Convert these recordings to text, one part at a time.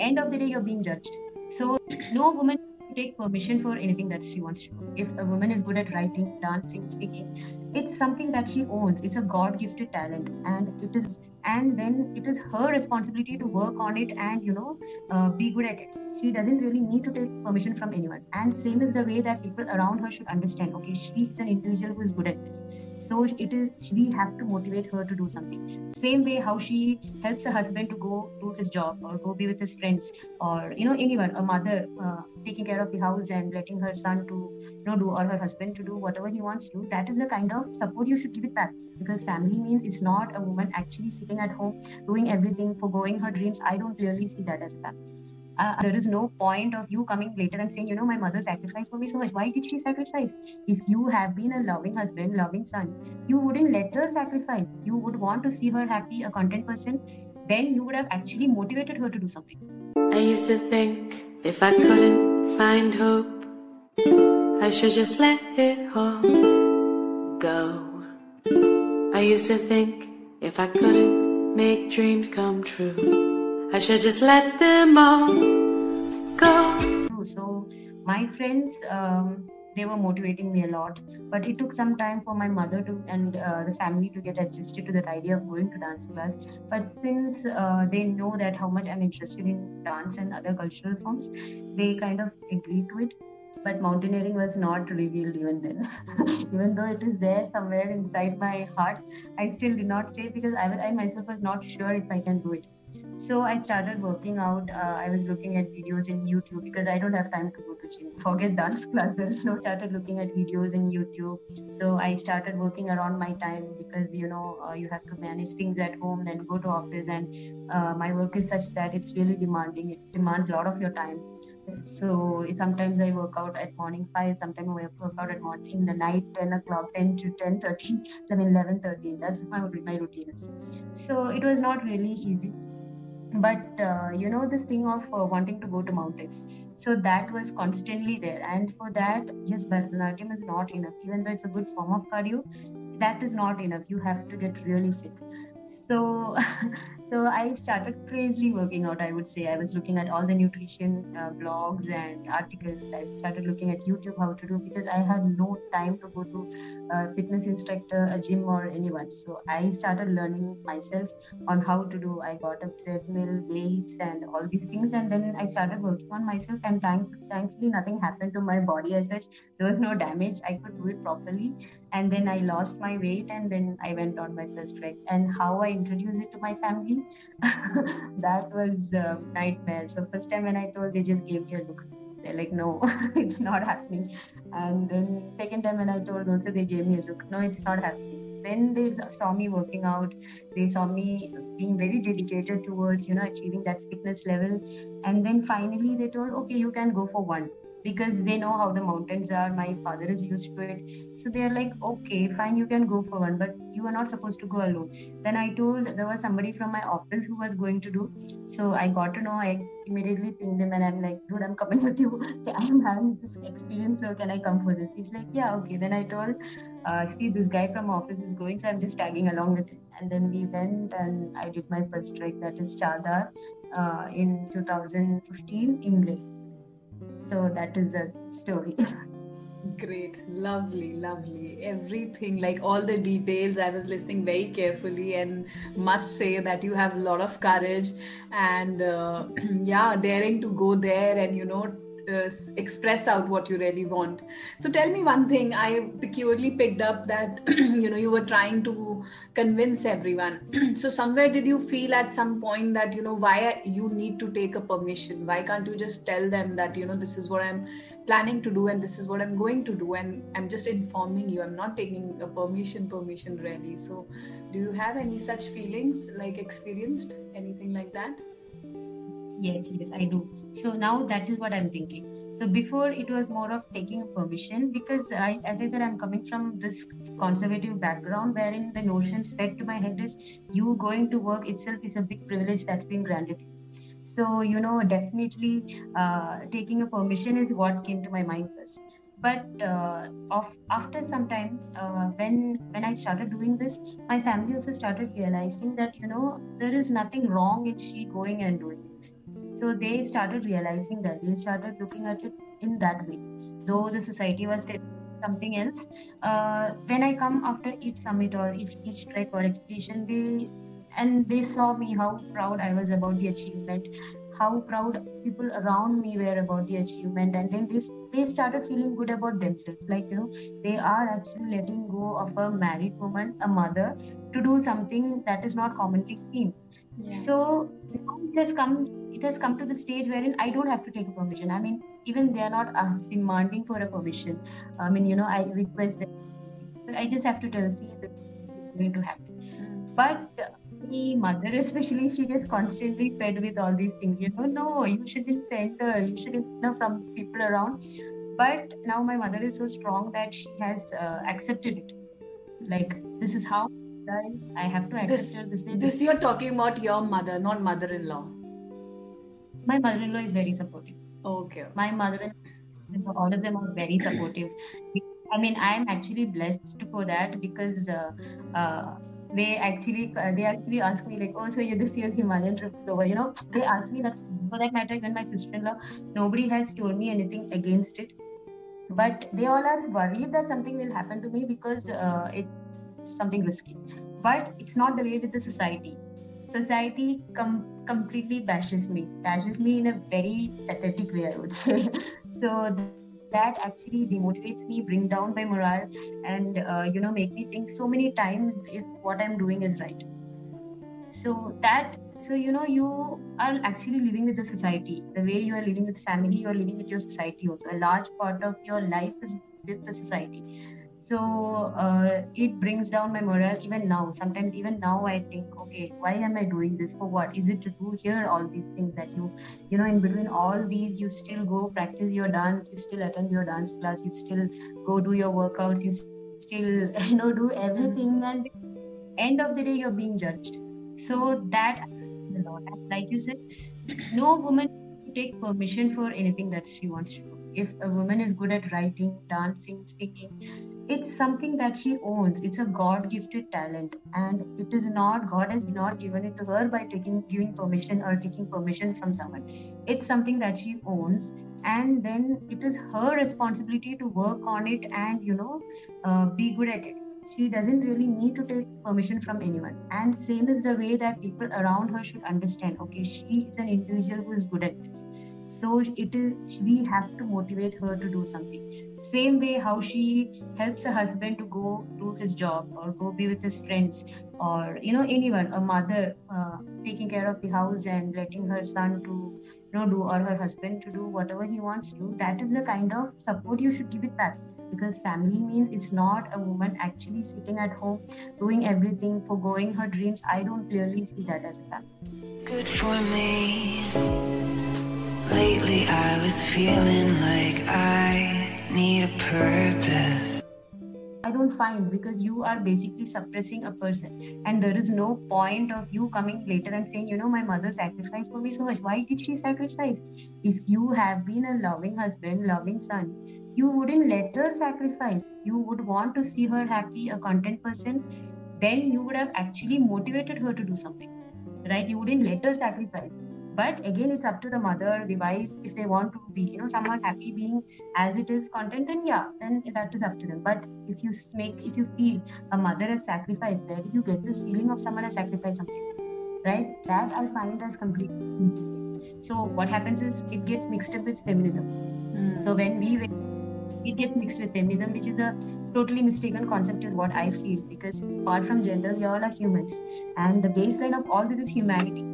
end of the day you're being judged so no woman take permission for anything that she wants to do. If a woman is good at writing, dancing, speaking, it's something that she owns. It's a God-gifted talent, and it is, and then it is her responsibility to work on it and you know uh, be good at it. She doesn't really need to take permission from anyone. And same is the way that people around her should understand. Okay, she is an individual who is good at this so it is we have to motivate her to do something same way how she helps her husband to go do his job or go be with his friends or you know anyone a mother uh, taking care of the house and letting her son to you know do or her husband to do whatever he wants to that is the kind of support you should give it back because family means it's not a woman actually sitting at home doing everything foregoing her dreams i don't clearly see that as a family uh, there is no point of you coming later and saying, you know, my mother sacrificed for me so much. Why did she sacrifice? If you have been a loving husband, loving son, you wouldn't let her sacrifice. You would want to see her happy, a content person. Then you would have actually motivated her to do something. I used to think if I couldn't find hope, I should just let it all go. I used to think if I couldn't make dreams come true. I should just let them all go. So, my friends, um, they were motivating me a lot, but it took some time for my mother to and uh, the family to get adjusted to that idea of going to dance class. But since uh, they know that how much I'm interested in dance and other cultural forms, they kind of agreed to it but mountaineering was not revealed even then. even though it is there somewhere inside my heart, I still did not say because I, I myself was not sure if I can do it. So I started working out. Uh, I was looking at videos in YouTube because I don't have time to go to gym. Forget dance classes. So started looking at videos in YouTube. So I started working around my time because you know uh, you have to manage things at home, then go to office, and uh, my work is such that it's really demanding. It demands a lot of your time. So sometimes I work out at morning five, sometimes I work out at morning in the night ten o'clock, ten to ten thirty, then eleven thirty. That's my my routine is. So it was not really easy but uh, you know this thing of uh, wanting to go to mountains so that was constantly there and for that just bharatanatyam is not enough even though it's a good form of cardio that is not enough you have to get really fit so so i started crazily working out i would say. I was looking at all the nutrition uh, blogs and articles. I started looking at youtube how to do because i had no time to go to a fitness instructor a gym or anyone. So i started learning myself on how to do. I got a treadmill weights and all these things and then i started working on myself and thank, thankfully nothing happened to my body as such. There was no damage. I could do it properly. And then i lost my weight and then i went on my first trek. And how i introduced it to my family that was a nightmare. So first time when I told, they just gave me a look. They're like, no, it's not happening. And then second time when I told, also they gave me a look. No, it's not happening. Then they saw me working out. They saw me being very dedicated towards, you know, achieving that fitness level. And then finally they told, okay, you can go for one because they know how the mountains are. My father is used to it. So they're like, okay, fine, you can go for one, but you are not supposed to go alone. Then I told there was somebody from my office who was going to do. So I got to know, I immediately pinged him and I'm like, dude, I'm coming with you. I am having this experience, so can I come for this? He's like, yeah, okay. Then I told, uh, see, this guy from office is going, so I'm just tagging along with him. And then we went and I did my first trek, that is Chadar, uh, in 2015 in Leh. So that is the story. Great, lovely, lovely. Everything, like all the details, I was listening very carefully and must say that you have a lot of courage and, uh, yeah, daring to go there and, you know, uh, express out what you really want. So tell me one thing i peculiarly picked up that you know you were trying to convince everyone. So somewhere did you feel at some point that you know why you need to take a permission? Why can't you just tell them that you know this is what i'm planning to do and this is what i'm going to do and i'm just informing you i'm not taking a permission permission really. So do you have any such feelings like experienced anything like that yes yes i do. So now that is what i'm thinking. So before it was more of taking a permission because i as i said i'm coming from this conservative background wherein the notions fed to my head is you going to work itself is a big privilege that's been granted. So you know definitely uh, taking a permission is what came to my mind first. But uh, of, after some time uh, when when i started doing this my family also started realizing that you know there is nothing wrong in she going and doing so they started realizing that they started looking at it in that way. Though the society was telling something else uh, when i come after each summit or each, each trek or expedition they and they saw me how proud i was about the achievement how proud people around me were about the achievement and then they, they started feeling good about themselves. Like you know they are actually letting go of a married woman a mother to do something that is not commonly seen. Yeah. so it has come it has come to the stage wherein i don't have to take a permission. I mean even they are not asked, demanding for a permission. I mean you know i request them i just have to tell see this is going to happen. But the mother especially she gets constantly fed with all these things. You know no you should be center you should you know from people around. But now my mother is so strong that she has uh, accepted it. Like this is how i have to accept this, her this way this you're talking about your mother not mother-in-law my mother-in-law is very supportive okay my mother in law all of them are very supportive i mean i'm actually blessed for that because uh, uh, they actually uh, they actually asked me like, oh, so you this year's Himalayan trip is over. You know, they ask me that for that matter, even my sister-in-law, nobody has told me anything against it, but they all are worried that something will happen to me because uh, it's something risky. But it's not the way with the society. Society com- completely bashes me, bashes me in a very pathetic way, I would say. so that actually demotivates me bring down my morale and uh, you know make me think so many times if what i'm doing is right. So that so you know you are actually living with the society. The way you are living with family you are living with your society also. A large part of your life is with the society so uh, it brings down my morale even now. Sometimes even now i think okay why am i doing this? For what is it to do here all these things that you you know in between all these you still go practice your dance you still attend your dance class you still go do your workouts you still you know do everything and end of the day you're being judged. So that like you said no woman take permission for anything that she wants to do. If a woman is good at writing dancing singing it's something that she owns. It's a god gifted talent. And it is not god has not given it to her by taking giving permission or taking permission from someone. It's something that she owns. And then it is her responsibility to work on it and you know uh, be good at it. She doesn't really need to take permission from anyone. And same is the way that people around her should understand. Okay she is an individual who is good at this so it is we have to motivate her to do something. Same way how she helps her husband to go do his job or go be with his friends or you know anyone a mother uh, taking care of the house and letting her son to you know do or her husband to do whatever he wants to that is the kind of support you should give it back. Because family means it's not a woman actually sitting at home doing everything foregoing her dreams. I don't clearly see that as a family. Good for me I was feeling like I need a purpose. I don't find because you are basically suppressing a person, and there is no point of you coming later and saying, you know, my mother sacrificed for me so much. Why did she sacrifice? If you have been a loving husband, loving son, you wouldn't let her sacrifice. You would want to see her happy, a content person. Then you would have actually motivated her to do something, right? You wouldn't let her sacrifice but again it's up to the mother the wife if they want to be you know someone happy being as it is content then yeah then that is up to them. But if you make if you feel a mother has sacrificed where did you get this feeling of someone has sacrificed something right? That i find as complete. So what happens is it gets mixed up with feminism. Mm. so when we it gets mixed with feminism which is a totally mistaken concept is what i feel because apart from gender we all are humans. And the baseline of all this is humanity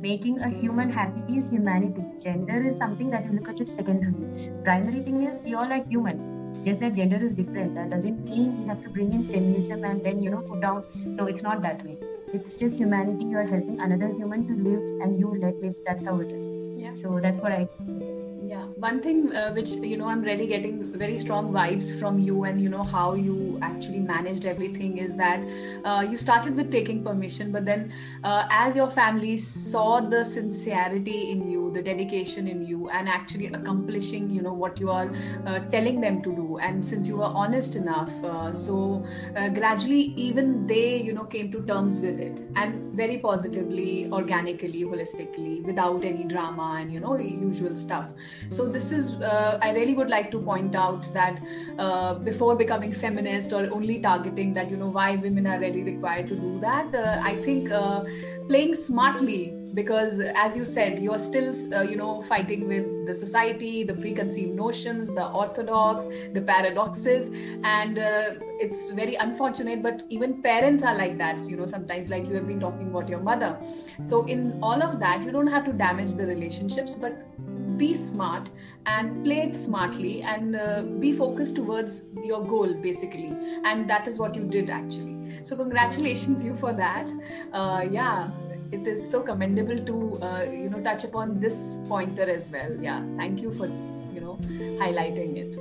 making a human happy is humanity. Gender is something that you look at it secondarily. Primary thing is we all are humans. Just that gender is different. That doesn't mean we have to bring in feminism and then you know put down. No, it's not that way. It's just humanity. You are helping another human to live, and you let live. That's how it is. Yeah. So that's what I. yeah one thing uh, which you know i'm really getting very strong vibes from you and you know how you actually managed everything is that uh, you started with taking permission but then uh, as your family saw the sincerity in you the dedication in you and actually accomplishing you know what you are uh, telling them to do. And since you were honest enough uh, so uh, gradually even they you know came to terms with it and very positively organically holistically without any drama and you know usual stuff so this is uh, i really would like to point out that uh, before becoming feminist or only targeting that you know why women are really required to do that uh, i think uh, playing smartly because as you said you are still uh, you know fighting with the society the preconceived notions the orthodox the paradoxes and uh, it's very unfortunate but even parents are like that you know sometimes like you have been talking about your mother. So in all of that you don't have to damage the relationships but be smart and play it smartly and uh, be focused towards your goal basically. And that is what you did actually. So congratulations you for that. Uh, yeah it is so commendable to uh, you know touch upon this pointer as well. Yeah thank you for you know highlighting it